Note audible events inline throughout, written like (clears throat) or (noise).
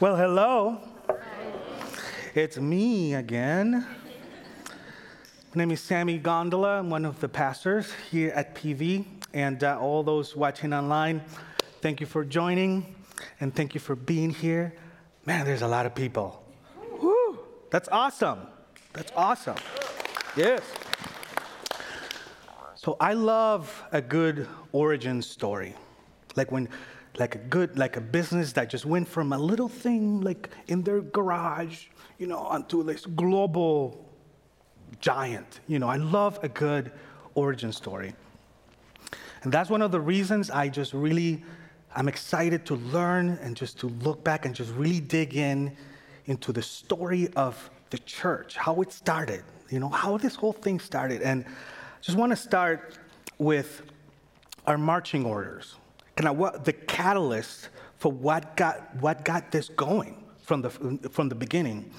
Well, hello. It's me again. My name is Sammy Gondola. I'm one of the pastors here at PV. And uh, all those watching online, thank you for joining and thank you for being here. Man, there's a lot of people. Woo! That's awesome. That's awesome. Yes. So I love a good origin story. Like when like a good like a business that just went from a little thing like in their garage, you know, onto this global giant. You know, I love a good origin story. And that's one of the reasons I just really I'm excited to learn and just to look back and just really dig in into the story of the church, how it started, you know, how this whole thing started. And just want to start with our marching orders. Kind of what the catalyst for what got what got this going from the from the beginning.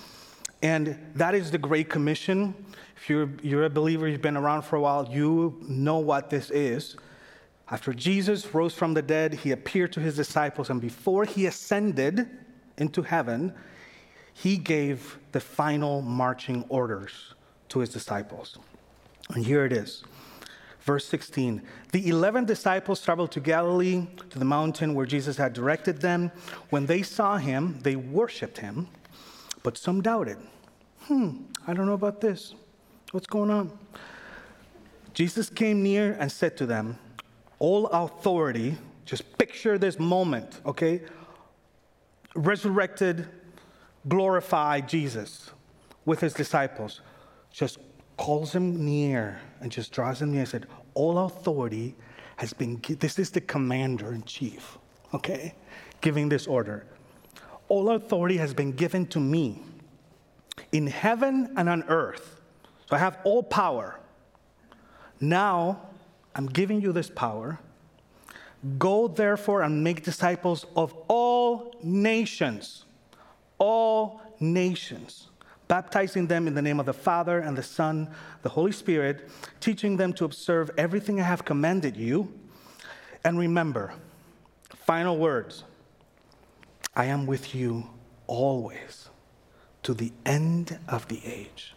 And that is the Great Commission. If you're, you're a believer, you've been around for a while, you know what this is. After Jesus rose from the dead, he appeared to his disciples, and before he ascended into heaven, he gave the final marching orders to his disciples. And here it is. Verse 16 The 11 disciples traveled to Galilee, to the mountain where Jesus had directed them. When they saw him, they worshiped him, but some doubted. Hmm, I don't know about this. What's going on? Jesus came near and said to them, All authority, just picture this moment, okay? Resurrected, glorified Jesus with his disciples, just calls him near and just draws him near and said, All authority has been, this is the commander in chief, okay, giving this order. All authority has been given to me in heaven and on earth. So I have all power. Now I'm giving you this power. Go therefore and make disciples of all nations. All nations baptizing them in the name of the Father and the Son, the Holy Spirit, teaching them to observe everything I have commanded you. And remember, final words I am with you always to the end of the age.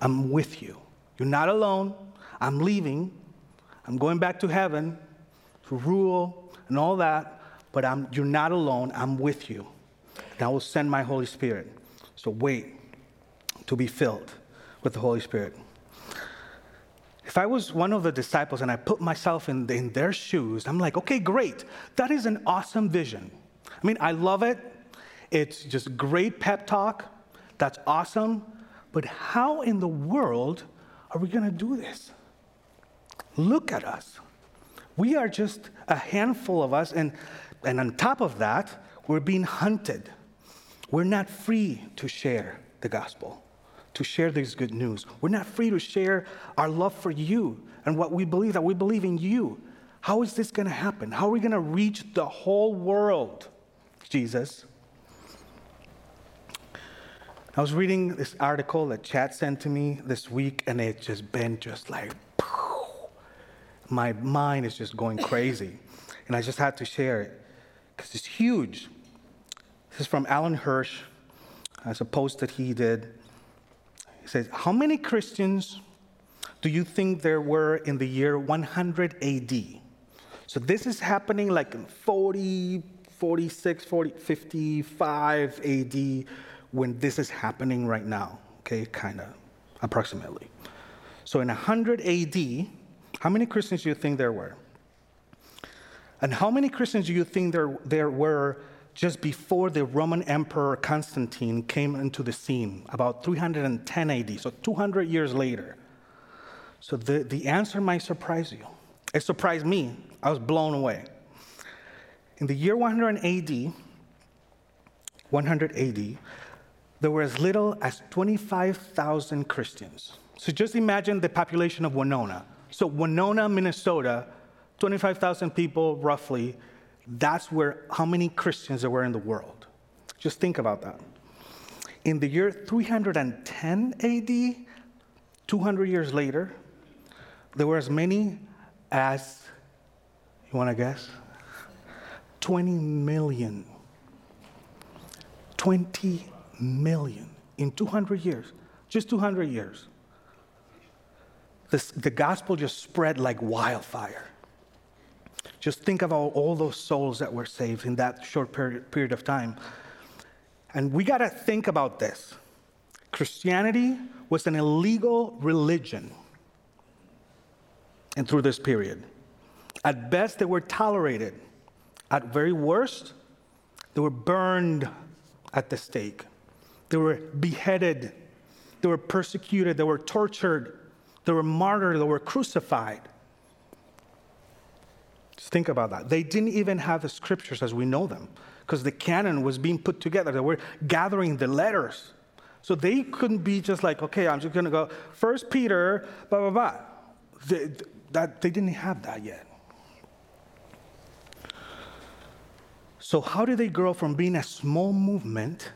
I'm with you. You're not alone. I'm leaving. I'm going back to heaven to rule and all that, but I'm, you're not alone. I'm with you. And I will send my Holy Spirit. So wait to be filled with the Holy Spirit. If I was one of the disciples and I put myself in, in their shoes, I'm like, okay, great. That is an awesome vision. I mean, I love it. It's just great pep talk. That's awesome. But how in the world are we going to do this? Look at us. We are just a handful of us, and, and on top of that, we're being hunted. We're not free to share the gospel to share this good news. We're not free to share our love for you and what we believe, that we believe in you. How is this going to happen? How are we going to reach the whole world, Jesus? I was reading this article that Chad sent to me this week, and it just been just like, my mind is just going crazy. (laughs) And I just had to share it because it's huge. This is from Alan Hirsch. It's a post that he did says, How many Christians do you think there were in the year 100 AD? So this is happening like in 40, 46, 40, 55 AD when this is happening right now, okay, kind of approximately. So in 100 AD, how many Christians do you think there were? And how many Christians do you think there, there were just before the Roman Emperor Constantine came into the scene, about 310 AD, so 200 years later. So the, the answer might surprise you. It surprised me. I was blown away. In the year 100 AD, 100 AD, there were as little as 25,000 Christians. So just imagine the population of Winona. So Winona, Minnesota, 25,000 people roughly, that's where how many Christians there were in the world. Just think about that. In the year 310 AD, 200 years later, there were as many as, you want to guess? 20 million. 20 million in 200 years, just 200 years. This, the gospel just spread like wildfire. Just think about all those souls that were saved in that short period, of time. And we got to think about this. Christianity was an illegal religion and through this period. At best, they were tolerated. At very worst, they were burned at the stake. They were beheaded. They were persecuted. They were tortured. They were martyred. They were crucified. Think about that. They didn't even have the scriptures as we know them because the canon was being put together. They were gathering the letters. So they couldn't be just like, okay, I'm just going to go, First Peter, blah, blah, blah. They, that, they didn't have that yet. So, how did they grow from being a small movement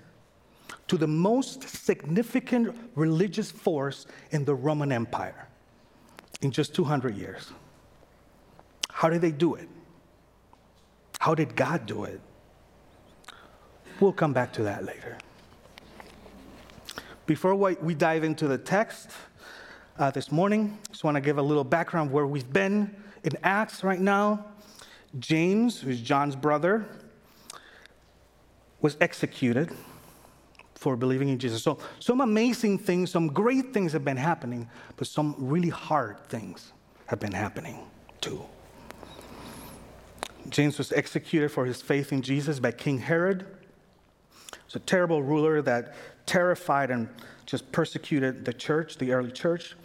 to the most significant religious force in the Roman Empire in just 200 years? How did they do it? How did God do it? We'll come back to that later. Before we dive into the text uh, this morning, just want to give a little background where we've been in Acts right now. James, who's John's brother, was executed for believing in Jesus. So, some amazing things, some great things have been happening, but some really hard things have been happening too. James was executed for his faith in Jesus by King Herod. It's a terrible ruler that terrified and just persecuted the church, the early church.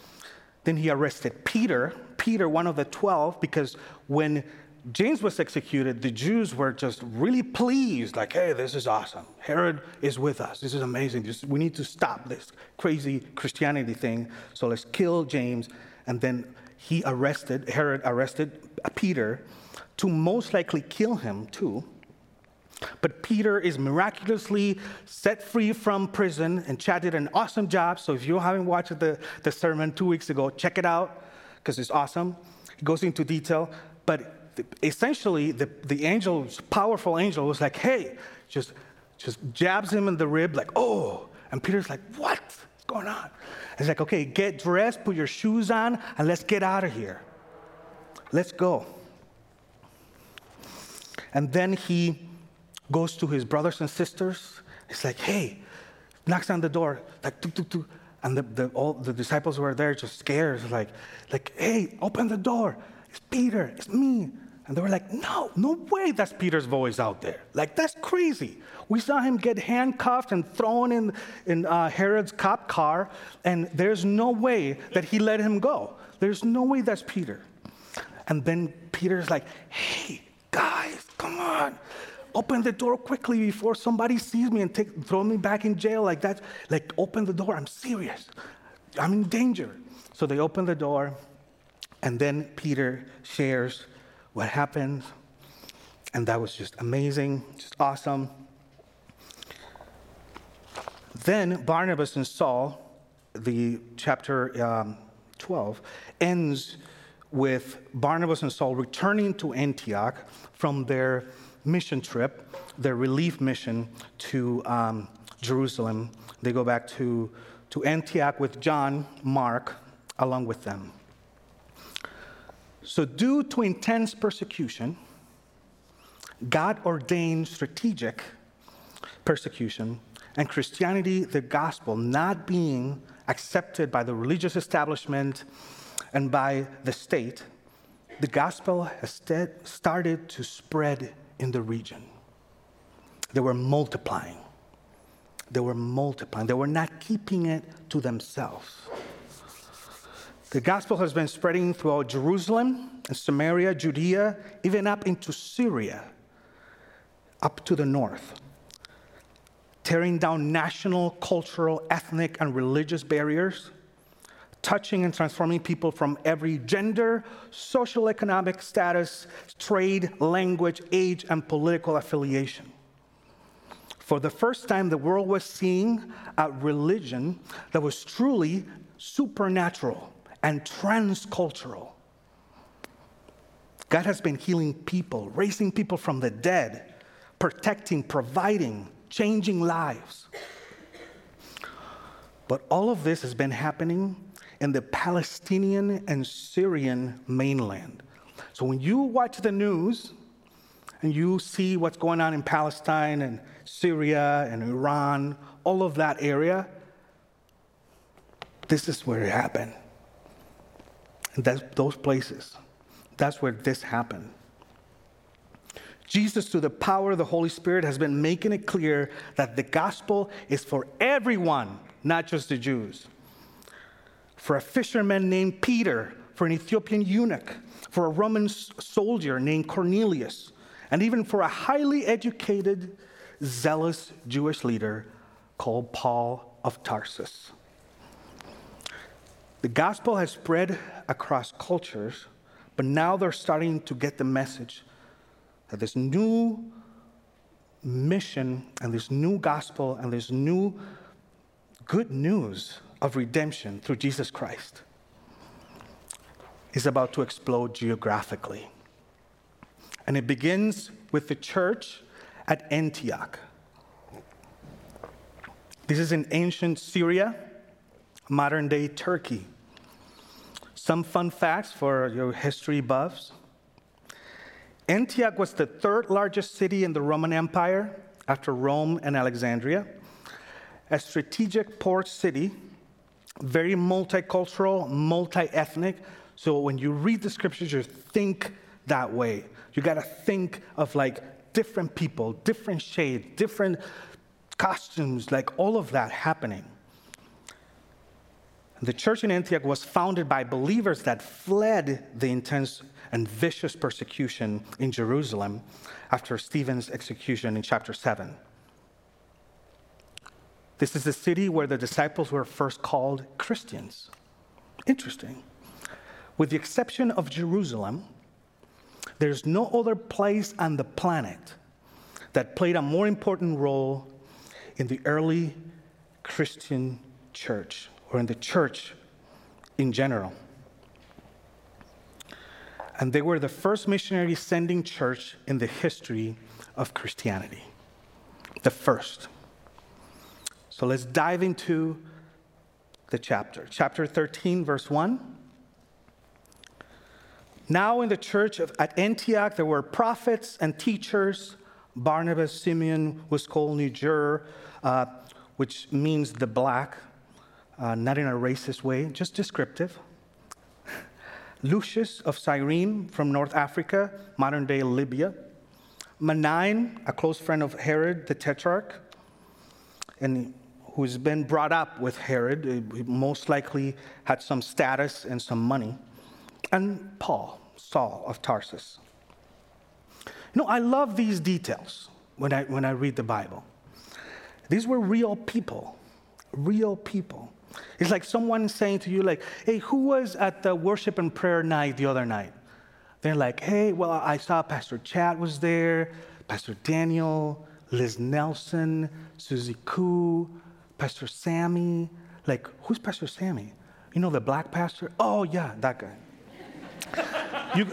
Then he arrested Peter, Peter, one of the 12, because when James was executed, the Jews were just really pleased, like, hey, this is awesome. Herod is with us. This is amazing. Just, we need to stop this crazy Christianity thing. So let's kill James. And then he arrested, Herod arrested Peter to most likely kill him too. But Peter is miraculously set free from prison, and Chad did an awesome job. So if you haven't watched the, the sermon two weeks ago, check it out because it's awesome. It goes into detail. But essentially the, the angel, powerful angel, was like, hey, just, just jabs him in the rib, like, oh. And Peter's like, what's going on? He's like, okay, get dressed, put your shoes on, and let's get out of here. Let's go. And then he goes to his brothers and sisters. He's like, hey, knocks on the door, like, tuk, tuk, tuk. And the, the, all the disciples were there just scared, like, like, hey, open the door. It's Peter, it's me. And they were like, no, no way that's Peter's voice out there. Like, that's crazy. We saw him get handcuffed and thrown in, in uh, Herod's cop car, and there's no way that he let him go. There's no way that's Peter. And then Peter's like, hey, guys, come on. Open the door quickly before somebody sees me and take, throw me back in jail like that. Like, open the door. I'm serious. I'm in danger. So they open the door, and then Peter shares what happened. And that was just amazing, just awesome. Then Barnabas and Saul, the chapter um, 12, ends with Barnabas and Saul returning to Antioch from their mission trip, their relief mission to um, Jerusalem. They go back to, to Antioch with John Mark along with them. So, due to intense persecution, God ordained strategic persecution, and Christianity, the gospel, not being accepted by the religious establishment and by the state, the gospel has started to spread in the region. They were multiplying. They were multiplying. They were not keeping it to themselves. The gospel has been spreading throughout Jerusalem and Samaria, Judea, even up into Syria, up to the north, tearing down national, cultural, ethnic, and religious barriers, touching and transforming people from every gender, social economic status, trade, language, age, and political affiliation. For the first time, the world was seeing a religion that was truly supernatural and transcultural. God has been healing people, raising people from the dead, protecting, providing, changing lives. But all of this has been happening in the Palestinian and Syrian mainland. So when you watch the news and you see what's going on in Palestine and Syria and Iran, all of that area, this is where it happened. And that's those places. That's where this happened. Jesus, through the power of the Holy Spirit, has been making it clear that the gospel is for everyone, not just the Jews. For a fisherman named Peter, for an Ethiopian eunuch, for a Roman soldier named Cornelius, and even for a highly educated, zealous Jewish leader called Paul of Tarsus. The gospel has spread across cultures, but now they're starting to get the message that this new mission and this new gospel and this new good news of redemption through Jesus Christ is about to explode geographically. And it begins with the church at Antioch. This is in ancient Syria, modern day Turkey. Some fun facts for your history buffs. Antioch was the third largest city in the Roman Empire after Rome and Alexandria, a strategic port city, very multicultural, multi ethnic. So when you read the scriptures, you think that way. You got to think of like different people, different shades, different costumes, like all of that happening. The church in Antioch was founded by believers that fled the intense and vicious persecution in Jerusalem after Stephen's execution in chapter 7. This is the city where the disciples were first called Christians. Interesting. With the exception of Jerusalem, there's no other place on the planet that played a more important role in the early Christian church or in the church in general. And they were the first missionary sending church in the history of Christianity. The first. So let's dive into the chapter. Chapter 13, verse 1. Now, in the church of, at Antioch, there were prophets and teachers. Barnabas, Simeon was called Niger, uh, which means the black, uh, not in a racist way, just descriptive. (laughs) Lucius of Cyrene from North Africa, modern day Libya. Manaen, a close friend of Herod the Tetrarch, and who's been brought up with Herod, uh, he most likely had some status and some money. And Paul, Saul of Tarsus. You know, I love these details when I, when I read the Bible. These were real people, real people. It's like someone saying to you, like, hey, who was at the worship and prayer night the other night? They're like, hey, well, I saw Pastor Chad was there, Pastor Daniel, Liz Nelson, Susie Koo, Pastor Sammy. Like, who's Pastor Sammy? You know the black pastor? Oh, yeah, that guy. you,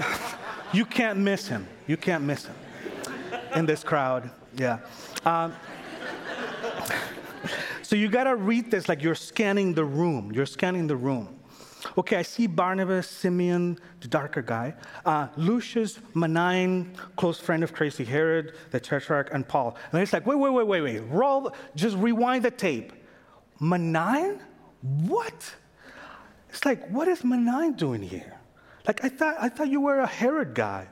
you can't miss him. You can't miss him in this crowd. Yeah. Um, so you got to read this like you're scanning the room. You're scanning the room. Okay, I see Barnabas, Simeon, the darker guy, uh, Lucius, Manaen, close friend of crazy Herod, the tetrarch, and Paul. And it's like, wait, wait, wait, wait, wait. Roll, just rewind the tape. Manaen? What? It's like, what is Manaen doing here? Like, I thought, I thought you were a Herod guy.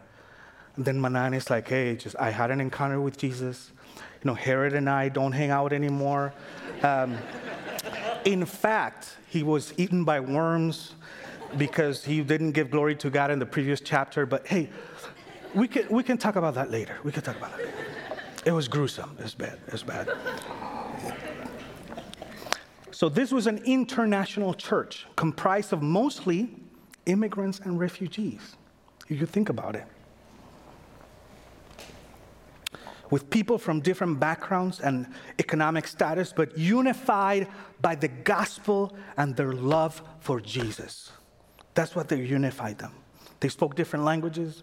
And then Manaen is like, hey, just I had an encounter with Jesus. You know, Herod and I don't hang out anymore. Um, in fact, he was eaten by worms because he didn't give glory to God in the previous chapter. But hey, we can, we can talk about that later. We can talk about that later. It was gruesome. It was bad. It was bad. So, this was an international church comprised of mostly immigrants and refugees. If you think about it. With people from different backgrounds and economic status, but unified by the gospel and their love for Jesus. That's what they unified them. They spoke different languages,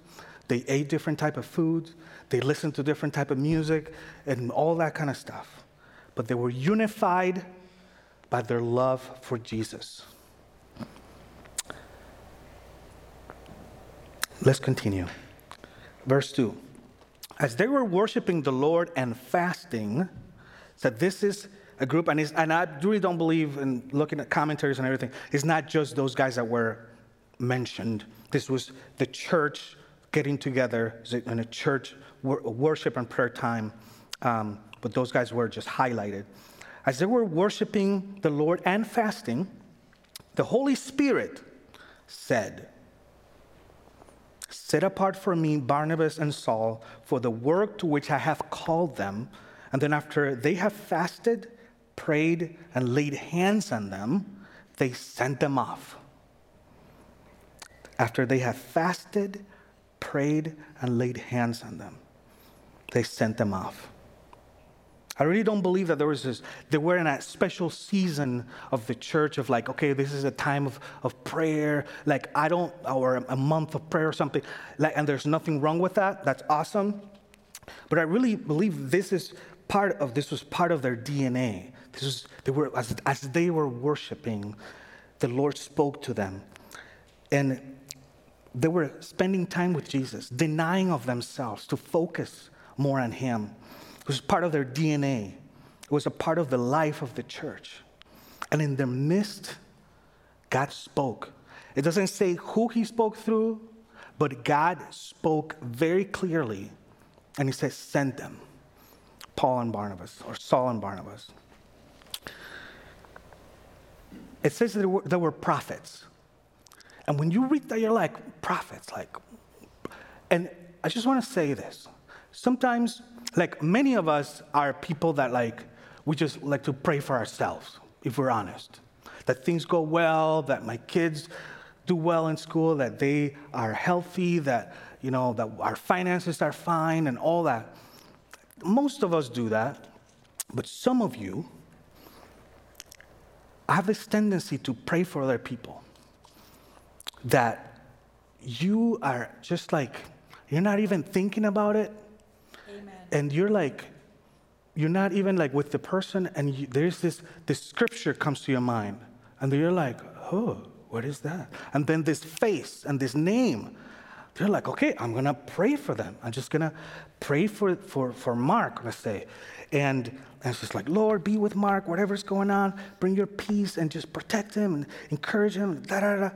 They ate different type of foods. They listened to different type of music and all that kind of stuff. But they were unified by their love for Jesus. Let's continue. Verse 2. As they were worshiping the Lord and fasting, said this is a group, and, and I really don't believe in looking at commentaries and everything, it's not just those guys that were mentioned. This was the church getting together in a church worship and prayer time, um, but those guys were just highlighted. As they were worshiping the Lord and fasting, the Holy Spirit said, Set apart for me Barnabas and Saul for the work to which I have called them. And then, after they have fasted, prayed, and laid hands on them, they sent them off. After they have fasted, prayed, and laid hands on them, they sent them off. I really don't believe that there was this, they were in a special season of the church of like, okay, this is a time of, of prayer, like I don't, or a month of prayer or something, like, and there's nothing wrong with that. That's awesome. But I really believe this is part of, this was part of their DNA. This was, they were, as, as they were worshiping, the Lord spoke to them. And they were spending time with Jesus, denying of themselves to focus more on Him. It was part of their DNA, it was a part of the life of the church. And in their midst, God spoke. It doesn't say who He spoke through, but God spoke very clearly. And He says, Send them, Paul and Barnabas, or Saul and Barnabas. It says there were, there were prophets. And when you read that, you're like, prophets, like, and I just want to say this. Sometimes, like, many of us are people that, like, we just like to pray for ourselves, if we're honest. That things go well, that my kids do well in school, that they are healthy, that, you know, that our finances are fine, and all that. Most of us do that, but some of you have this tendency to pray for other people that you are just like, you're not even thinking about it. And you're like, you're not even like with the person, and you, there's this, this scripture comes to your mind. And you're like, oh, what is that? And then this face and this name. They're like, okay, I'm gonna pray for them. I'm just gonna pray for, for, for Mark, let's say. And, and it's just like, Lord, be with Mark, whatever's going on, bring your peace and just protect him and encourage him, da da da.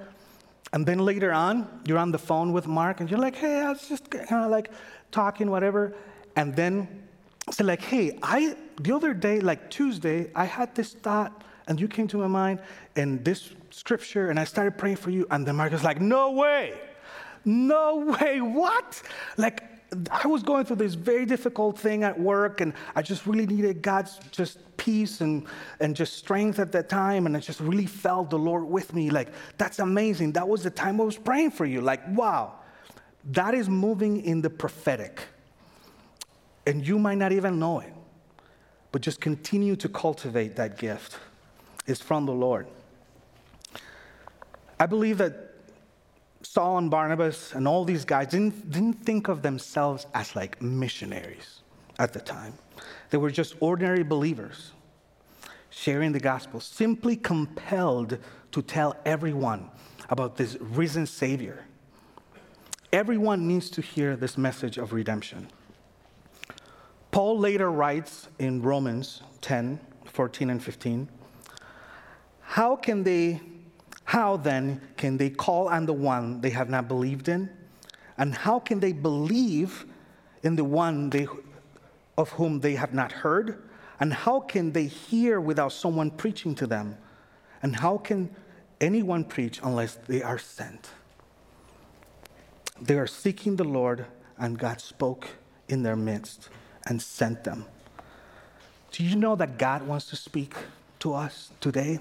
And then later on, you're on the phone with Mark and you're like, hey, I was just kind of like talking, whatever. And then say, like, hey, I, the other day, like Tuesday, I had this thought and you came to my mind and this scripture and I started praying for you. And then Mark is like, no way. No way. What? Like, I was going through this very difficult thing at work, and I just really needed God's just peace and, and just strength at that time. And I just really felt the Lord with me. Like, that's amazing. That was the time I was praying for you. Like, wow, that is moving in the prophetic. And you might not even know it, but just continue to cultivate that gift. It's from the Lord. I believe that Saul and Barnabas and all these guys didn't, didn't think of themselves as like missionaries at the time. They were just ordinary believers sharing the gospel, simply compelled to tell everyone about this risen Savior. Everyone needs to hear this message of redemption. Paul later writes in Romans 10 14 and 15 How can they how then can they call on the one they have not believed in? And how can they believe in the one they, of whom they have not heard? And how can they hear without someone preaching to them? And how can anyone preach unless they are sent? They are seeking the Lord, and God spoke in their midst and sent them. Do you know that God wants to speak to us today?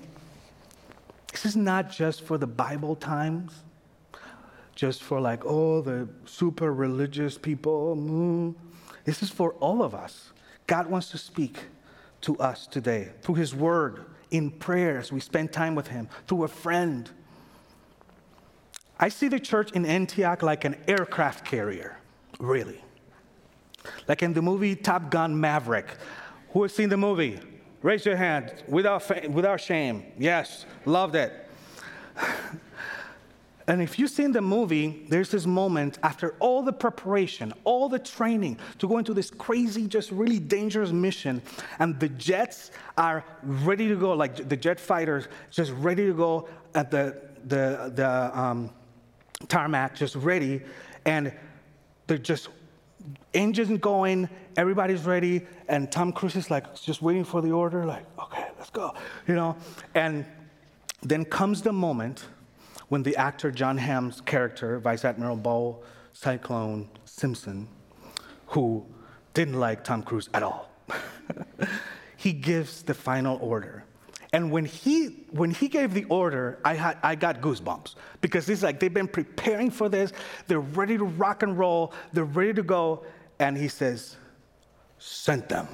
This is not just for the Bible times, just for like, oh, the super religious people. Mm. This is for all of us. God wants to speak to us today through His Word, in prayers. We spend time with Him, through a friend. I see the church in Antioch like an aircraft carrier, really. Like in the movie Top Gun Maverick. Who has seen the movie? Raise your hand without, without shame. Yes, loved it. (sighs) And if you've seen the movie, there's this moment after all the preparation, all the training to go into this crazy, just really dangerous mission, and the jets are ready to go, like the jet fighters, just ready to go at the, the, the um, tarmac, just ready, and they're just engines going, everybody's ready, and Tom Cruise is like just waiting for the order, like, okay, let's go, you know? And then comes the moment when the actor Jon Hamm's character, Vice Admiral Beau Cyclone Simpson, who didn't like Tom Cruise at all, (laughs) he gives the final order. And when he when he gave the order, I had I got goosebumps because it's like they've been preparing for this. They're ready to rock and roll. They're ready to go. And he says, "Sent them."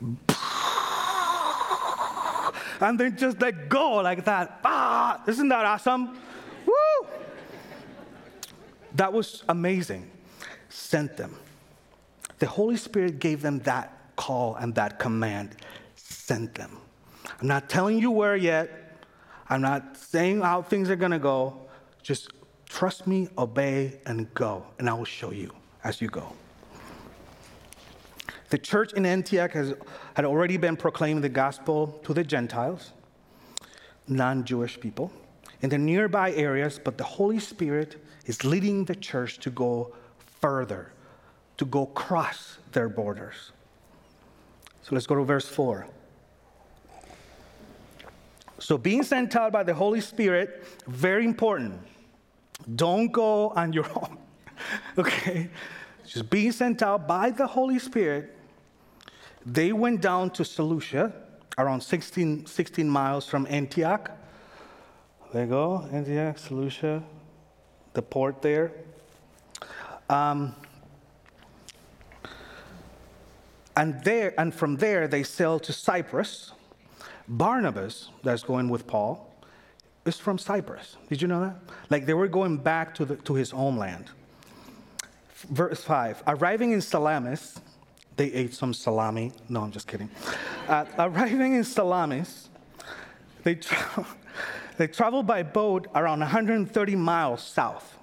(laughs) and then just let go like that. Ah, isn't that awesome? Woo! That was amazing. Sent them. The Holy Spirit gave them that call and that command. Sent them. I'm not telling you where yet. I'm not saying how things are going to go. Just trust me, obey, and go, and I will show you as you go. The church in Antioch has, had already been proclaiming the gospel to the Gentiles, non Jewish people, in the nearby areas, but the Holy Spirit is leading the church to go further, to go cross their borders. So let's go to verse 4. So, being sent out by the Holy Spirit, very important. Don't go on your (laughs) own. okay? Just being sent out by the Holy Spirit they went down to Seleucia, around 16, 16 miles from Antioch. There you go, Antioch, Seleucia, the port there. Um, and there and from there they sailed to Cyprus. Barnabas, that's going with Paul, is from Cyprus. Did you know that? Like they were going back to, the, to his homeland. Verse 5 Arriving in Salamis, they ate some salami. No, I'm just kidding. Uh, arriving in Salamis, they, tra- (laughs) they traveled by boat around 130 miles south.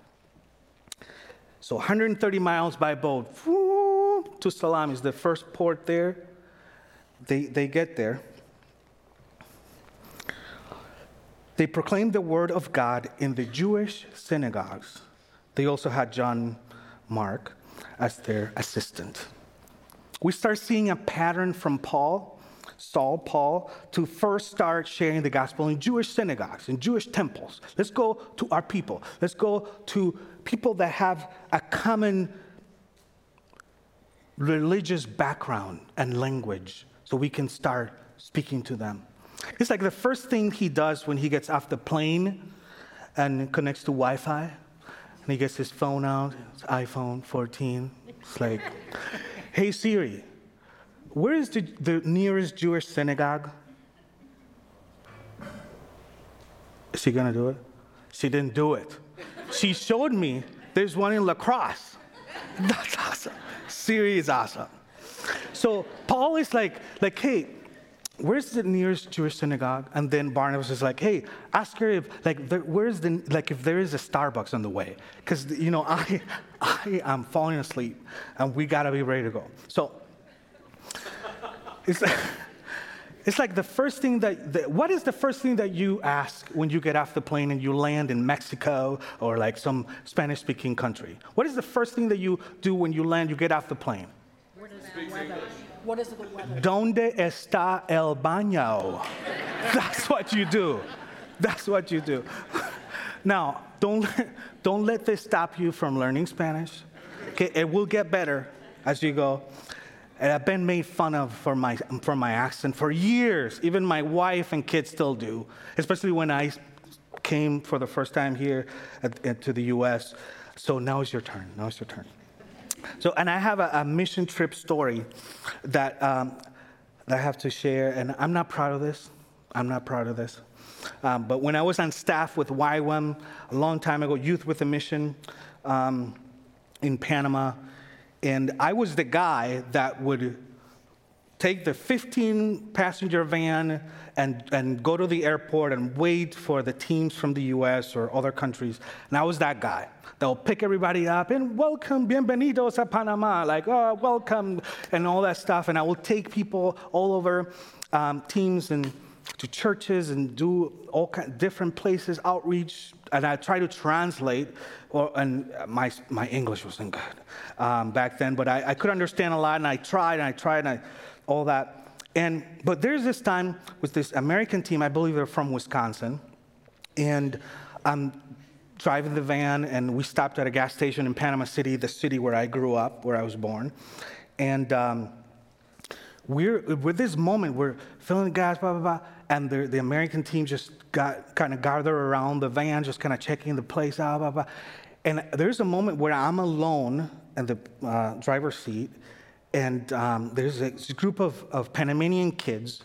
So 130 miles by boat whoo, to Salamis, the first port there. They, they get there. They proclaimed the word of God in the Jewish synagogues. They also had John Mark as their assistant we start seeing a pattern from Paul, Saul, Paul, to first start sharing the gospel in Jewish synagogues, in Jewish temples. Let's go to our people. Let's go to people that have a common religious background and language so we can start speaking to them. It's like the first thing he does when he gets off the plane and connects to Wi Fi. And he gets his phone out, his iPhone 14. It's like, (laughs) Hey Siri, where is the, the nearest Jewish synagogue? Is she gonna do it? She didn't do it. She showed me there's one in La Crosse. (laughs) That's awesome. Siri is awesome. So Paul is like, like, hey, where's the nearest Jewish synagogue? And then Barnabas is like, hey, ask her if, like, there, where's the, like, if there is a Starbucks on the way. Because, you know, (laughs) I, I am falling asleep and we got to be ready to go. So it's, (laughs) it's like the first thing that, the, what is the first thing that you ask when you get off the plane and you land in Mexico or like some Spanish speaking country? What is the first thing that you do when you land, you get off the plane? The weather? What is the weather? ¿Dónde está el baño? That's what you do. That's what you do. Now, don't, don't let this stop you from learning Spanish. Okay, it will get better as you go. And I've been made fun of for my, for my accent for years. Even my wife and kids still do, especially when I came for the first time here at, at, to the US. So now it's your turn. Now it's your turn. So, and I have a, a mission trip story that, um, that I have to share, and I'm not proud of this. I'm not proud of this. Um, but when I was on staff with YWAM a long time ago, Youth with a Mission um, in Panama, and I was the guy that would take the 15 passenger van and, and go to the airport and wait for the teams from the US or other countries. And I was that guy. They'll pick everybody up and welcome, bienvenidos a Panama, like, oh, welcome, and all that stuff. And I will take people all over um, teams and to churches and do all kind different places, outreach, and I try to translate. Or, and my, my English wasn't good um, back then, but I, I could understand a lot, and I tried and I tried and I, all that. And but there's this time with this American team. I believe they're from Wisconsin, and I'm driving the van, and we stopped at a gas station in Panama City, the city where I grew up, where I was born, and. Um, we're with this moment, we're filling the gas, blah, blah, blah, and the, the American team just got kind of gathered around the van, just kind of checking the place out, blah, blah. And there's a moment where I'm alone in the uh, driver's seat, and um, there's a group of, of Panamanian kids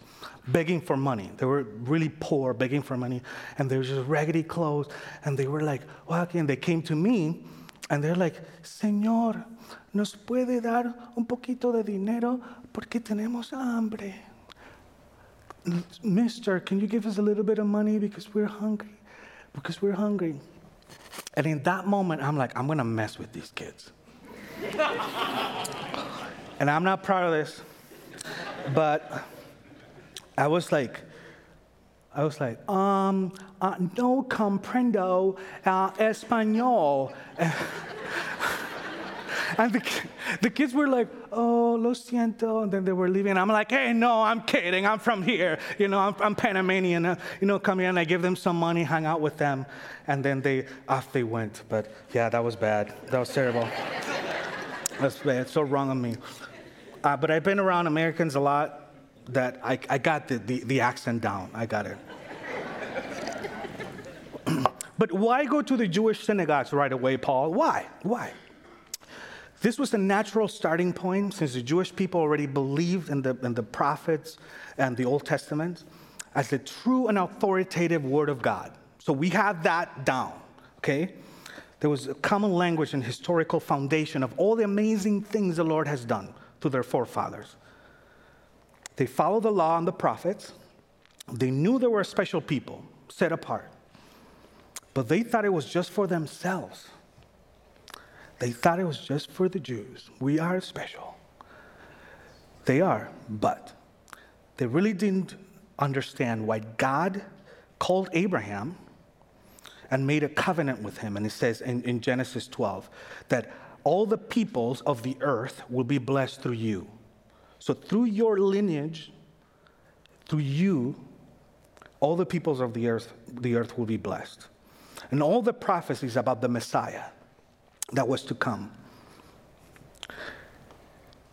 begging for money. They were really poor, begging for money, and they were just raggedy clothes, and they were like walking. They came to me, and they're like, Señor, ¿nos puede dar un poquito de dinero porque tenemos hambre? Mister, can you give us a little bit of money because we're hungry? Because we're hungry. And in that moment, I'm like, I'm gonna mess with these kids. And I'm not proud of this, but I was like, I was like, um, uh, no comprendo uh, español. (laughs) and the, the kids were like, oh, lo siento. And then they were leaving. I'm like, hey, no, I'm kidding. I'm from here. You know, I'm, I'm Panamanian. Uh, you know, come here. And I give them some money, hang out with them. And then they, off they went. But yeah, that was bad. That was terrible. That's bad. So wrong of me. Uh, but I've been around Americans a lot that I, I got the, the, the accent down. I got it. (clears throat) but why go to the Jewish synagogues right away, Paul? Why? Why? This was the natural starting point since the Jewish people already believed in the, in the prophets and the Old Testament as the true and authoritative Word of God. So we have that down, okay? There was a common language and historical foundation of all the amazing things the Lord has done to their forefathers. They followed the law and the prophets. They knew they were a special people, set apart. But they thought it was just for themselves. They thought it was just for the Jews. We are special. They are, but they really didn't understand why God called Abraham and made a covenant with him. And it says in, in Genesis 12 that all the peoples of the earth will be blessed through you. So, through your lineage, through you, all the peoples of the earth, the earth will be blessed. And all the prophecies about the Messiah that was to come.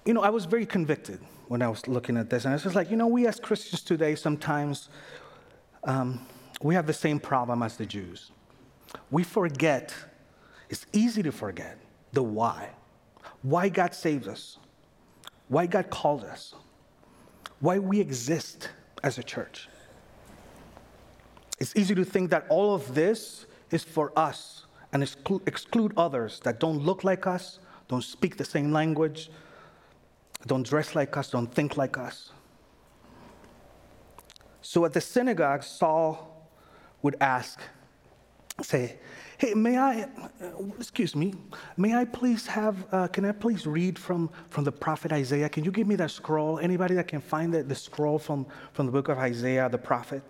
You know, I was very convicted when I was looking at this. And it's just like, you know, we as Christians today sometimes um, we have the same problem as the Jews. We forget, it's easy to forget the why. Why God saves us, why God called us, why we exist as a church. It's easy to think that all of this is for us and exclude, exclude others that don't look like us, don't speak the same language, don't dress like us, don't think like us. So at the synagogue, Saul would ask, say, Hey, may I, uh, excuse me, may I please have, uh, can I please read from, from the prophet Isaiah? Can you give me that scroll? Anybody that can find the, the scroll from, from the book of Isaiah, the prophet?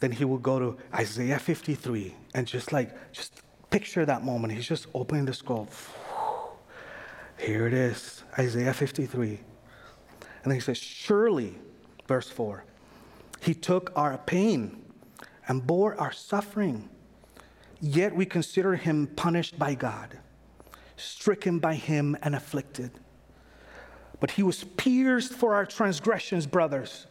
Then he will go to Isaiah 53 and just like, just picture that moment. He's just opening the scroll. (sighs) Here it is, Isaiah 53. And then he says, Surely, verse 4, he took our pain and bore our suffering, yet we consider him punished by God, stricken by him and afflicted. But he was pierced for our transgressions, brothers.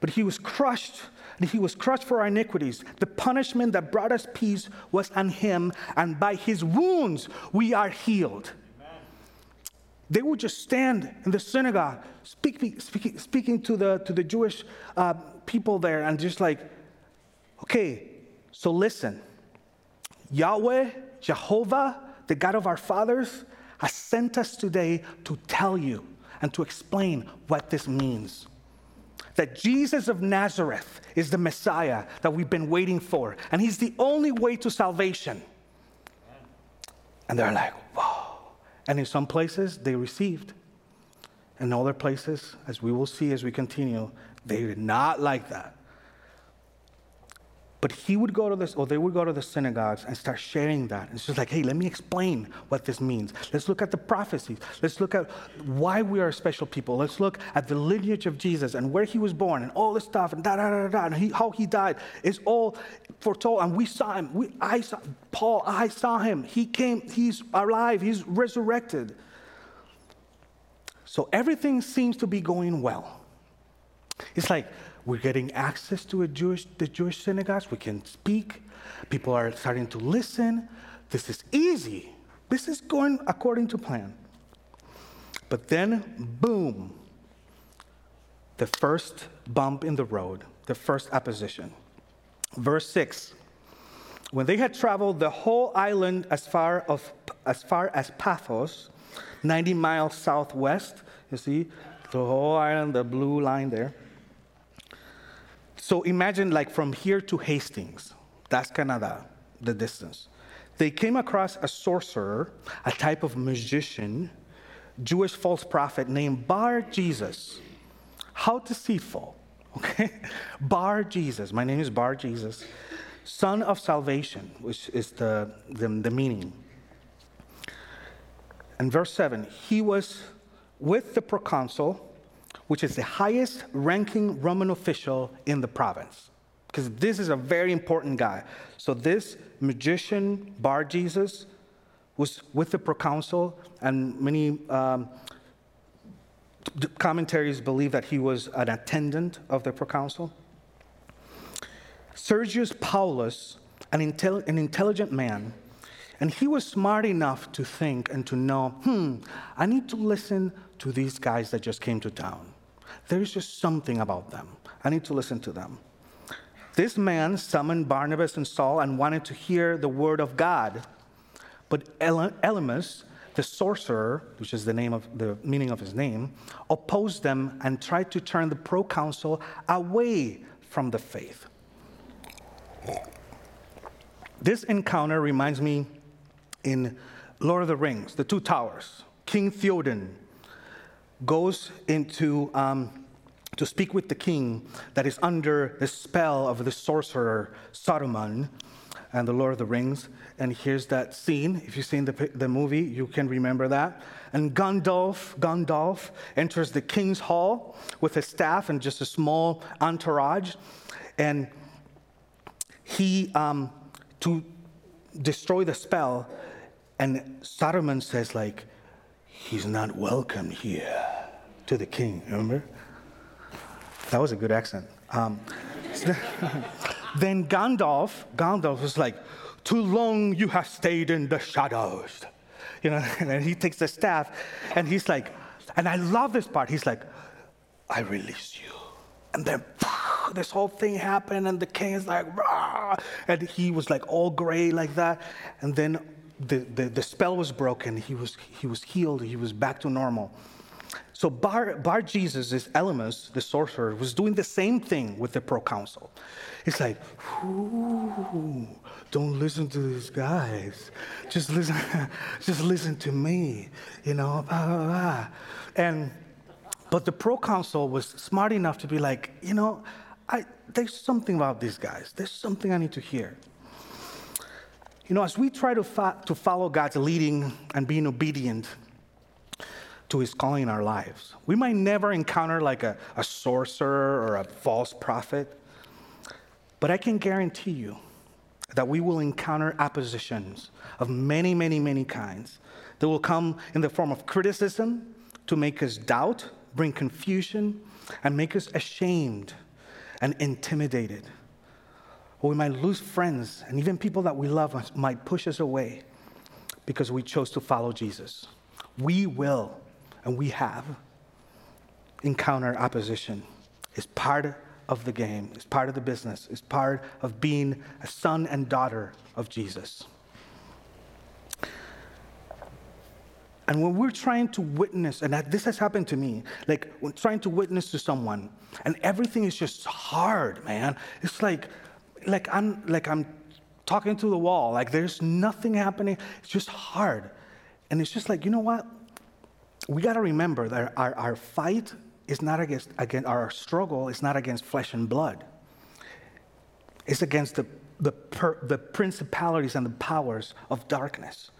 But he was crushed and he was crushed for our iniquities. The punishment that brought us peace was on him, and by his wounds we are healed. Amen. They would just stand in the synagogue, speak, speak, speaking to the, to the Jewish uh, people there, and just like, Okay, so listen. Yahweh, Jehovah, the God of our fathers, has sent us today to tell you and to explain what this means. That Jesus of Nazareth is the Messiah that we've been waiting for, and He's the only way to salvation. And they're like, wow. And in some places, they received. In other places, as we will see as we continue, they did not like that. But he would go to this, or they would go to the synagogues and start sharing that. And It's just like, hey, let me explain what this means. Let's look at the prophecies. Let's look at why we are a special people. Let's look at the lineage of Jesus and where he was born and all this stuff and da da da da, and he, how he died is all foretold. And we saw him. We, I saw Paul. I saw him. He came. He's alive. He's resurrected. So everything seems to be going well. It's like we're getting access to Jewish, the Jewish synagogues. We can speak. People are starting to listen. This is easy. This is going according to plan. But then, boom, the first bump in the road, the first opposition. Verse 6 When they had traveled the whole island as far, of, as, far as Paphos, 90 miles southwest, you see, the whole island, the blue line there. So imagine like from here to Hastings, that's Canada, the, distance. They came across a sorcerer, a type of magician, Jewish false prophet named Bar Jesus. How deceitful, (laughs) okay? Bar Jesus, my name is Bar Jesus, son of salvation, which is the, the, the meaning. And verse 7 he was with the proconsul which is the highest ranking Roman official in the province. Because this is a very important guy. So, this magician, Bar Jesus, was with the proconsul, and many um, commentaries believe that he was an attendant of the proconsul. Sergius Paulus, an, intel- an intelligent man, and he was smart enough to think and to know hmm, I need to listen to these guys that just came to town. There's just something about them. I need to listen to them. This man summoned Barnabas and Saul and wanted to hear the word of God. But Elymas, the sorcerer, which is the name of the meaning of his name, opposed them and tried to turn the proconsul away from the faith. This encounter reminds me in Lord of the Rings, the two towers. King Theoden goes into um, to speak with the king that is under the spell of the sorcerer Saruman and the Lord of the Rings. And here's that scene. If you've seen the, the movie, you can remember that. And Gandalf, Gandalf enters the king's hall with a staff and just a small entourage. And he, um, to destroy the spell, and Saruman says, like, he's not welcome here to the king, remember? That was a good accent. Um, (laughs) then Gandalf, Gandalf was like, too long you have stayed in the shadows. You know, (laughs) and he takes the staff and he's like, and I love this part. He's like, I release you. And then (laughs) this whole thing happened, and the king is like, Rah! and he was like all gray like that. And then the, the, the spell was broken. He was, he was healed. He was back to normal. So Bar, Bar Jesus, this Elymas, the sorcerer, was doing the same thing with the proconsul. He's like, don't listen to these guys. Just listen, (laughs) just listen to me, you know, blah, blah, blah. And but the proconsul was smart enough to be like, you know, I, there's something about these guys. There's something I need to hear. You know, as we try to, to follow God's leading and being obedient, to his calling in our lives. We might never encounter like a, a sorcerer or a false prophet, but I can guarantee you that we will encounter oppositions of many, many, many kinds that will come in the form of criticism to make us doubt, bring confusion, and make us ashamed and intimidated. Or we might lose friends, and even people that we love might push us away because we chose to follow Jesus. We will and we have encountered opposition. It's part of the game, it's part of the business, it's part of being a son and daughter of Jesus. And when we're trying to witness, and this has happened to me, like when trying to witness to someone, and everything is just hard, man. It's like, like I'm, like I'm talking to the wall. Like there's nothing happening. It's just hard, and it's just like, you know what? We got to remember that our, our fight is not against, against our struggle is not against flesh and blood. It's against the the, per, the principalities and the powers of darkness.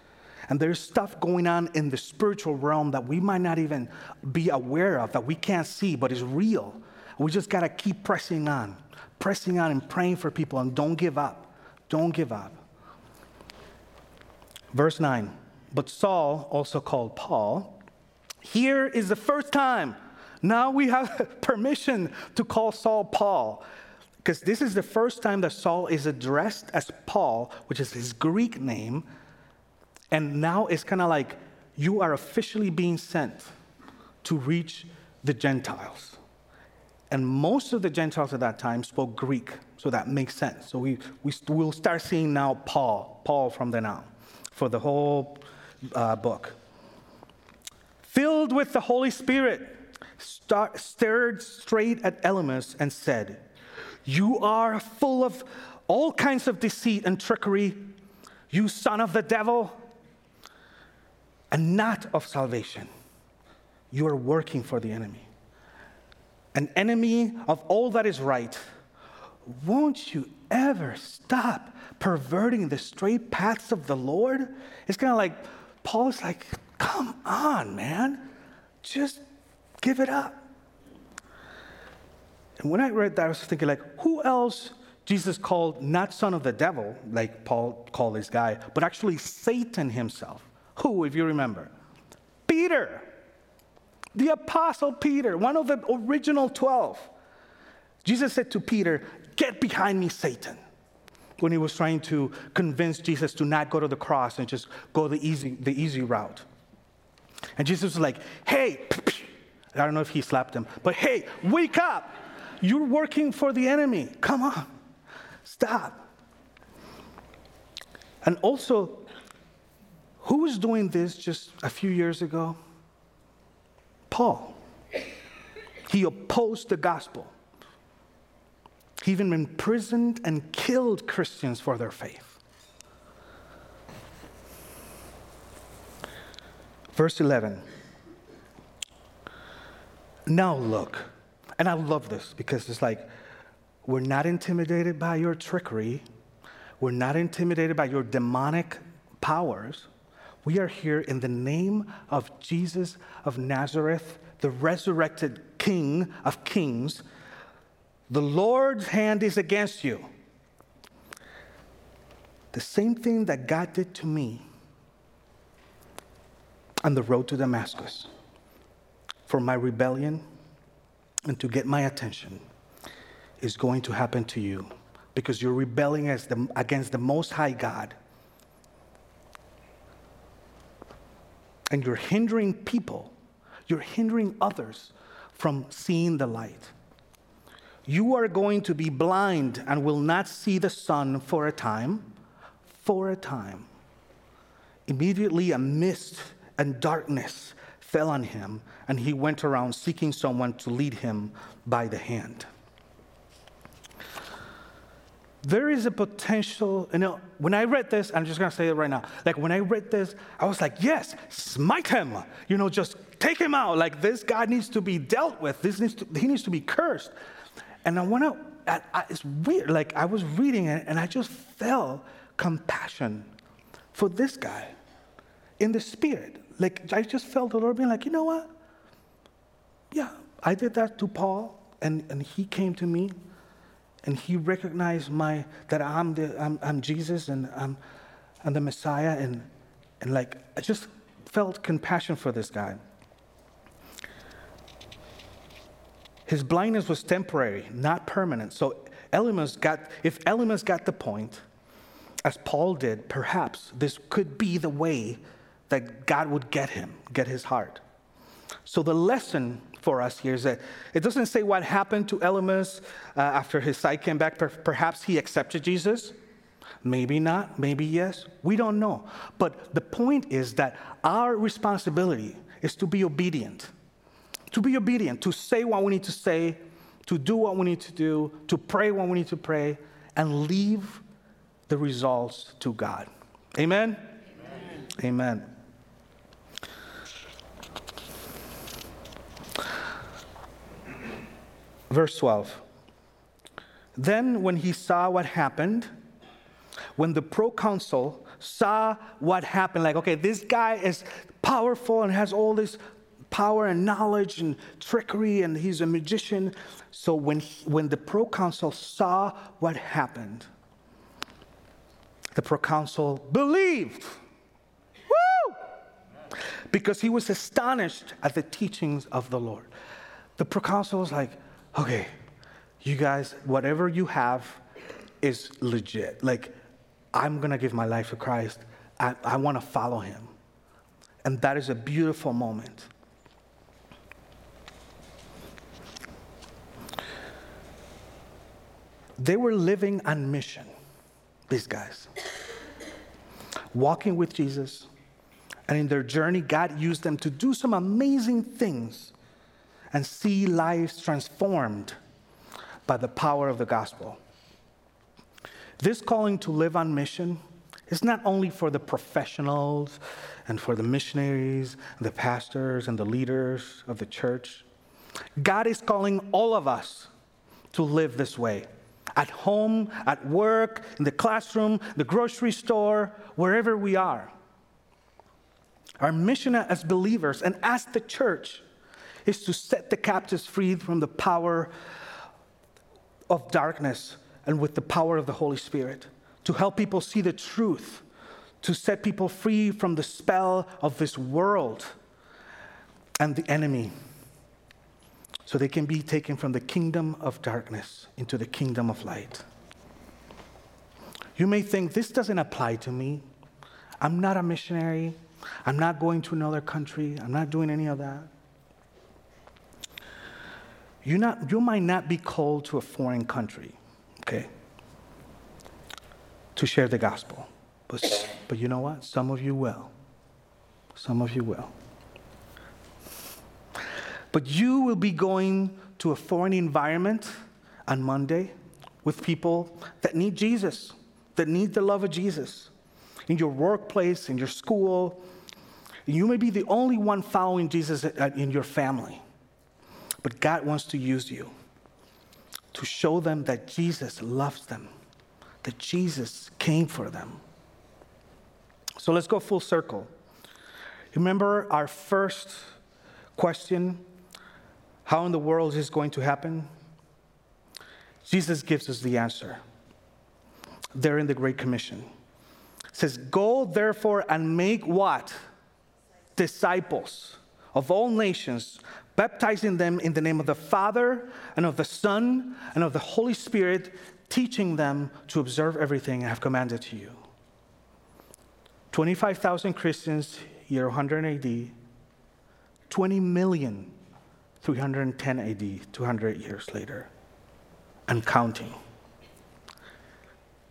And there's stuff going on in the spiritual realm that we might not even be aware of, that we can't see, but is real. We just got to keep pressing on, pressing on and praying for people, and don't give up. Don't give up. Verse 9 But Saul, also called Paul, here is the first time. Now we have (laughs) permission to call Saul Paul because this is the first time that Saul is addressed as Paul, which is his Greek name, and now it's kind of like you are officially being sent to reach the Gentiles. And most of the Gentiles at that time spoke Greek, so that makes sense. So we, we will start seeing now Paul, Paul from then on, for the whole uh, book. Filled with the Holy Spirit, start, stared straight at Elymas and said, You are full of all kinds of deceit and trickery, you son of the devil and not of salvation. You are working for the enemy. An enemy of all that is right. Won't you ever stop perverting the straight paths of the Lord? It's kind of like Paul's like, come on, man. Just give it up. And when I read that, I was thinking, like, who else Jesus called not son of the devil, like Paul called this guy, but actually Satan himself? Who, if you remember? Peter, the Apostle Peter, one of the original 12. Jesus said to Peter, Get behind me, Satan, when he was trying to convince Jesus to not go to the cross and just go the easy, the easy route. And Jesus was like, Hey, I don't know if he slapped him, but hey, wake up. You're working for the enemy. Come on, stop. And also, who was doing this just a few years ago? Paul. He opposed the gospel. He even imprisoned and killed Christians for their faith. Verse 11. Now look, and I love this because it's like, we're not intimidated by your trickery, we're not intimidated by your demonic powers. We are here in the name of Jesus of Nazareth, the resurrected King of kings. The Lord's hand is against you. The same thing that God did to me on the road to Damascus for my rebellion and to get my attention is going to happen to you because you're rebelling against the Most High God. And you're hindering people, you're hindering others from seeing the light. You are going to be blind and will not see the sun for a time, for a time. Immediately, a mist and darkness fell on him, and he went around seeking someone to lead him by the hand there is a potential, you know, when I read this, I'm just gonna say it right now. Like when I read this, I was like, yes, smite him. You know, just take him out. Like this guy needs to be dealt with. This needs to, he needs to be cursed. And I wanna, I, I, it's weird. Like I was reading it and I just felt compassion for this guy in the spirit. Like I just felt the Lord being like, you know what? Yeah, I did that to Paul and, and he came to me and he recognized my that I'm the I'm, I'm Jesus and I'm, I'm the Messiah and and like I just felt compassion for this guy. His blindness was temporary, not permanent. So Elymas got if Elymas got the point, as Paul did, perhaps this could be the way that God would get him, get his heart. So the lesson for us here is that it doesn't say what happened to Elymas uh, after his sight came back. Perhaps he accepted Jesus. Maybe not, maybe yes. We don't know. But the point is that our responsibility is to be obedient. To be obedient, to say what we need to say, to do what we need to do, to pray what we need to pray, and leave the results to God. Amen? Amen. Amen. Verse 12. Then, when he saw what happened, when the proconsul saw what happened, like, okay, this guy is powerful and has all this power and knowledge and trickery, and he's a magician. So when, he, when the proconsul saw what happened, the proconsul believed. Woo! Because he was astonished at the teachings of the Lord. The proconsul was like, okay, you guys, whatever you have is legit. Like, I'm going to give my life to Christ. I, I want to follow him. And that is a beautiful moment. They were living on mission, these guys, walking with Jesus. And in their journey, God used them to do some amazing things and see lives transformed by the power of the gospel. This calling to live on mission is not only for the professionals and for the missionaries, the pastors, and the leaders of the church. God is calling all of us to live this way at home, at work, in the classroom, the grocery store, wherever we are. Our mission as believers and as the church is to set the captives free from the power of darkness and with the power of the Holy Spirit, to help people see the truth, to set people free from the spell of this world and the enemy, so they can be taken from the kingdom of darkness into the kingdom of light. You may think this doesn't apply to me. I'm not a missionary. I'm not going to another country. I'm not doing any of that you not, you might not be called to a foreign country, okay, to share the gospel. But, but you know what? Some of you will. Some of you will. But you will be going to a foreign environment on Monday with people that need Jesus, that need the love of Jesus. In your workplace, in your school, you may be the only one following Jesus in your family. But God wants to use you to show them that Jesus loves them, that Jesus came for them. So let's go full circle. Remember our first question how in the world is this going to happen? Jesus gives us the answer. There in the Great Commission. It says, Go therefore and make what? Disciples of all nations, baptizing them in the name of the Father and of the Son and of the Holy Spirit, teaching them to observe everything I have commanded to you. 25,000 Christians, year 100 AD, 20 million, 310 AD, 200 years later, and counting.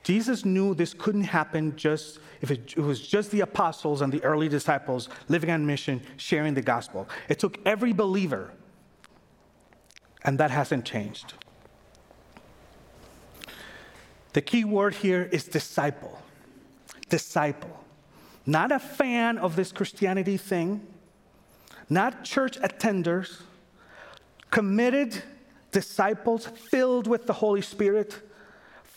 Jesus knew this couldn't happen just if it, was just the apostles and the early disciples living on mission, sharing the gospel. It took every believer, and that hasn't changed. The key word here is disciple. Disciple. Not a fan of this Christianity thing, not church attenders, committed disciples filled with the Holy Spirit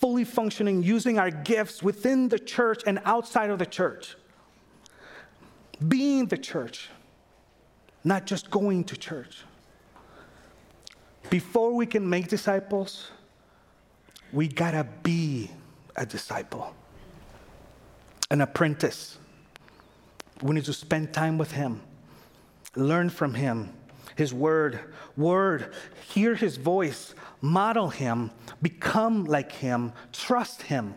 fully functioning, using our gifts within the church and outside of the church. Being the church, not just going to church. Before we can make disciples, we gotta be a disciple, an apprentice. We need to spend time with Him, learn from Him, His Word, Word, hear His voice, model him, become like him, trust him,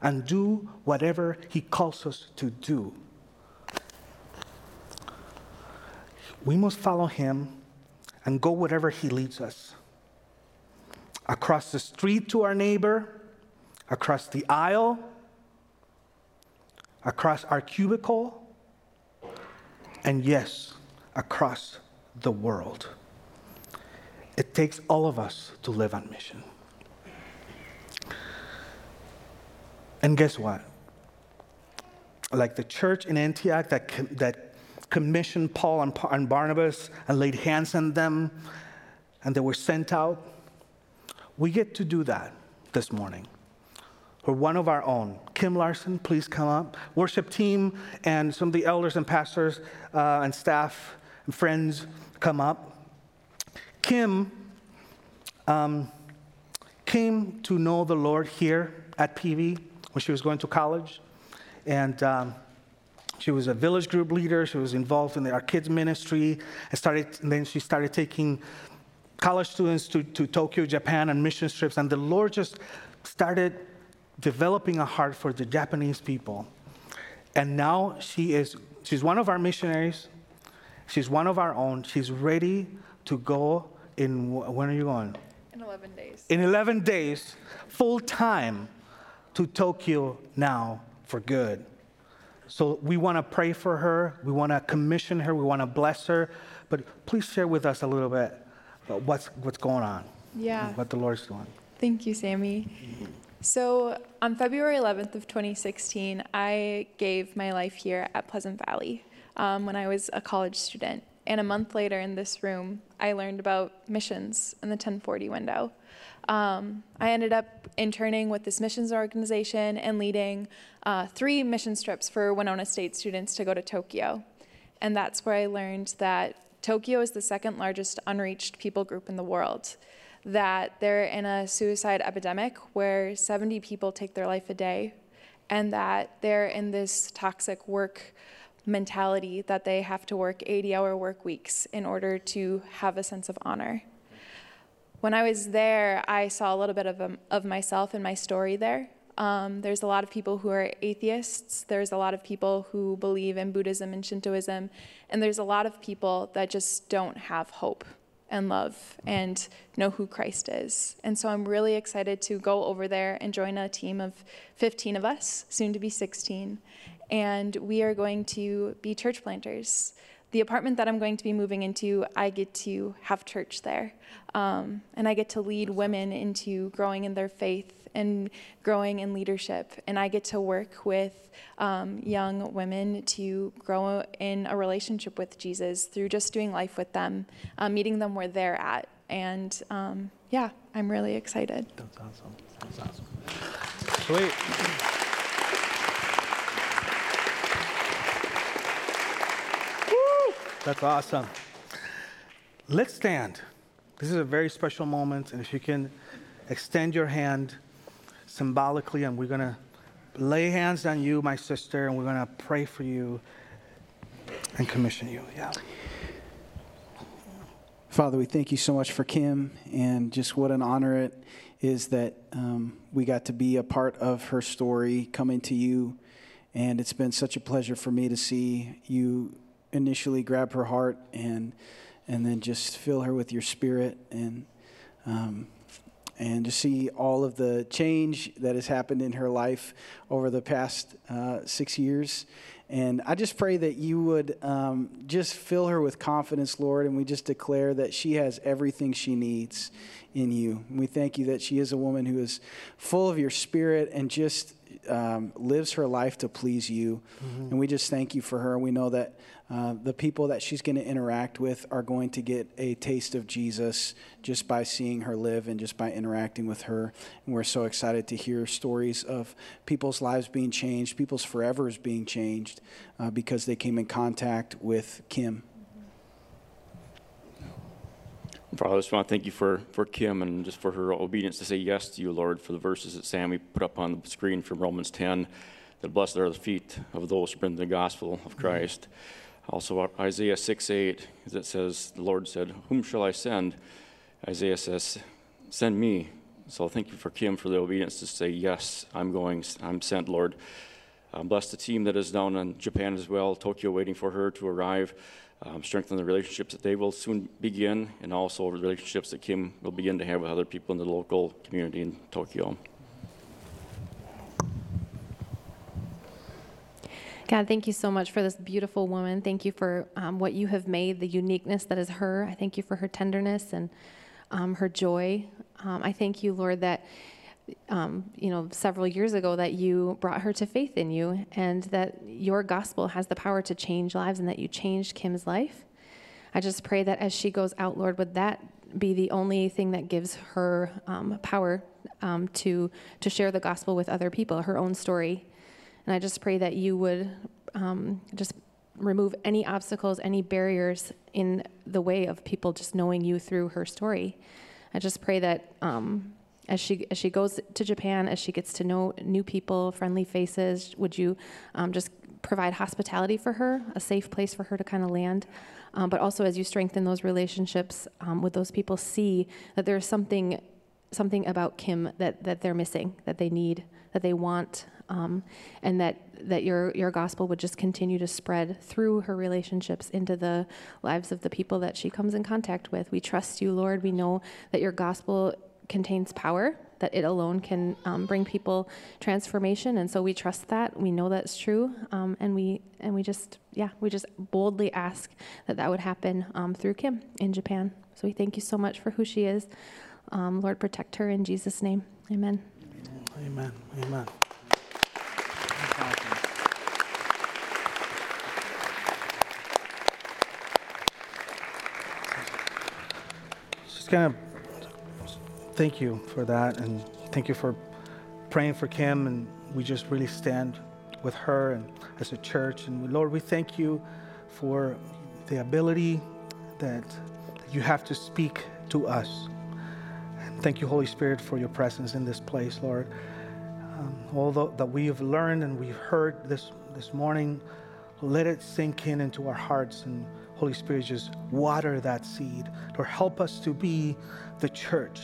and do whatever he calls us to do. We must follow him and go wherever He leads us. Across the street to our neighbor, across the aisle, across our cubicle, and yes, across the world. It takes all of us to live on mission. And guess what? Like the church in Antioch that, that commissioned Paul and, and Barnabas and laid hands on them and they were sent out, we get to do that this morning. We're one of our own. Kim Larson, please come up. Worship team and some of the elders and pastors uh, and staff and friends come up. Kim um, came to know the Lord here at PV when she was going to college. And um, she was a village group leader. She was involved in the, our kids ministry. And, started, and then she started taking college students to, to Tokyo, Japan, on mission trips. And the Lord just started developing a heart for the Japanese people. And now she is, she's one of our missionaries. She's one of our own. She's ready to go in, when are you going? In 11 days. In 11 days, full time to Tokyo now for good. So we want to pray for her. We want to commission her. We want to bless her. But please share with us a little bit about what's, what's going on. Yeah. What the Lord's doing. Thank you, Sammy. So on February 11th of 2016, I gave my life here at Pleasant Valley um, when I was a college student. And a month later in this room, I learned about missions in the 1040 window. Um, I ended up interning with this missions organization and leading uh, three mission trips for Winona State students to go to Tokyo. And that's where I learned that Tokyo is the second largest unreached people group in the world. That they're in a suicide epidemic where 70 people take their life a day, and that they're in this toxic work mentality that they have to work 80 hour work weeks in order to have a sense of honor. When I was there, I saw a little bit of, um, of myself in my story there. Um, there's a lot of people who are atheists, there's a lot of people who believe in Buddhism and Shintoism, and there's a lot of people that just don't have hope and love and know who Christ is. And so I'm really excited to go over there and join a team of 15 of us, soon to be 16, and we are going to be church planters. The apartment that I'm going to be moving into, I get to have church there. Um, and I get to lead women into growing in their faith and growing in leadership. And I get to work with um, young women to grow in a relationship with Jesus through just doing life with them, uh, meeting them where they're at. And um, yeah, I'm really excited. That's awesome. That's awesome. Sweet. That's awesome. Let's stand. This is a very special moment, and if you can extend your hand symbolically, and we're going to lay hands on you, my sister, and we're going to pray for you and commission you. Yeah. Father, we thank you so much for Kim, and just what an honor it is that um, we got to be a part of her story coming to you. And it's been such a pleasure for me to see you initially grab her heart and and then just fill her with your spirit and um, and to see all of the change that has happened in her life over the past uh, six years. And I just pray that you would um, just fill her with confidence, Lord, and we just declare that she has everything she needs in you. And we thank you that she is a woman who is full of your spirit and just um, lives her life to please you. Mm-hmm. And we just thank you for her. We know that uh, the people that she's going to interact with are going to get a taste of Jesus just by seeing her live and just by interacting with her. And we're so excited to hear stories of people's lives being changed, people's forevers being changed uh, because they came in contact with Kim. Father, I just want to thank you for, for Kim and just for her obedience to say yes to you, Lord, for the verses that Sammy put up on the screen from Romans 10 that blessed are the feet of those who bring the gospel of Christ. Mm-hmm. Also, Isaiah 6 8, it says, The Lord said, Whom shall I send? Isaiah says, Send me. So thank you for Kim for the obedience to say, Yes, I'm going, I'm sent, Lord. Um, bless the team that is down in Japan as well, Tokyo waiting for her to arrive. Um, strengthen the relationships that they will soon begin, and also the relationships that Kim will begin to have with other people in the local community in Tokyo. God, thank you so much for this beautiful woman. Thank you for um, what you have made, the uniqueness that is her. I thank you for her tenderness and um, her joy. Um, I thank you, Lord, that um, you know several years ago that you brought her to faith in you, and that your gospel has the power to change lives, and that you changed Kim's life. I just pray that as she goes out, Lord, would that be the only thing that gives her um, power um, to to share the gospel with other people, her own story. And I just pray that you would um, just remove any obstacles, any barriers in the way of people just knowing you through her story. I just pray that um, as she as she goes to Japan, as she gets to know new people, friendly faces, would you um, just provide hospitality for her, a safe place for her to kind of land? Um, but also, as you strengthen those relationships um, with those people, see that there's something something about Kim that that they're missing, that they need, that they want, um, and that that your your gospel would just continue to spread through her relationships into the lives of the people that she comes in contact with. We trust you, Lord. We know that your gospel contains power, that it alone can um, bring people transformation, and so we trust that. We know that's true, um, and we and we just yeah we just boldly ask that that would happen um, through Kim in Japan. So we thank you so much for who she is. Um, Lord, protect her in Jesus' name. Amen. Amen. Amen. Kind of thank you for that, and thank you for praying for Kim. And we just really stand with her and as a church. And Lord, we thank you for the ability that you have to speak to us. And thank you, Holy Spirit, for your presence in this place, Lord. Um, all tho- that we have learned and we've heard this, this morning, let it sink in into our hearts. And Holy Spirit, just water that seed. Lord, help us to be the church,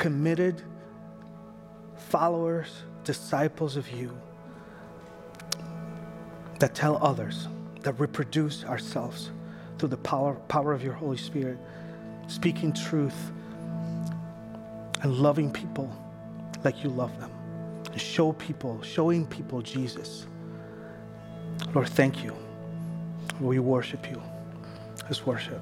committed followers, disciples of you that tell others, that reproduce ourselves through the power, power of your Holy Spirit, speaking truth and loving people like you love them. And show people, showing people Jesus. Lord, thank you. We worship you. Let's worship.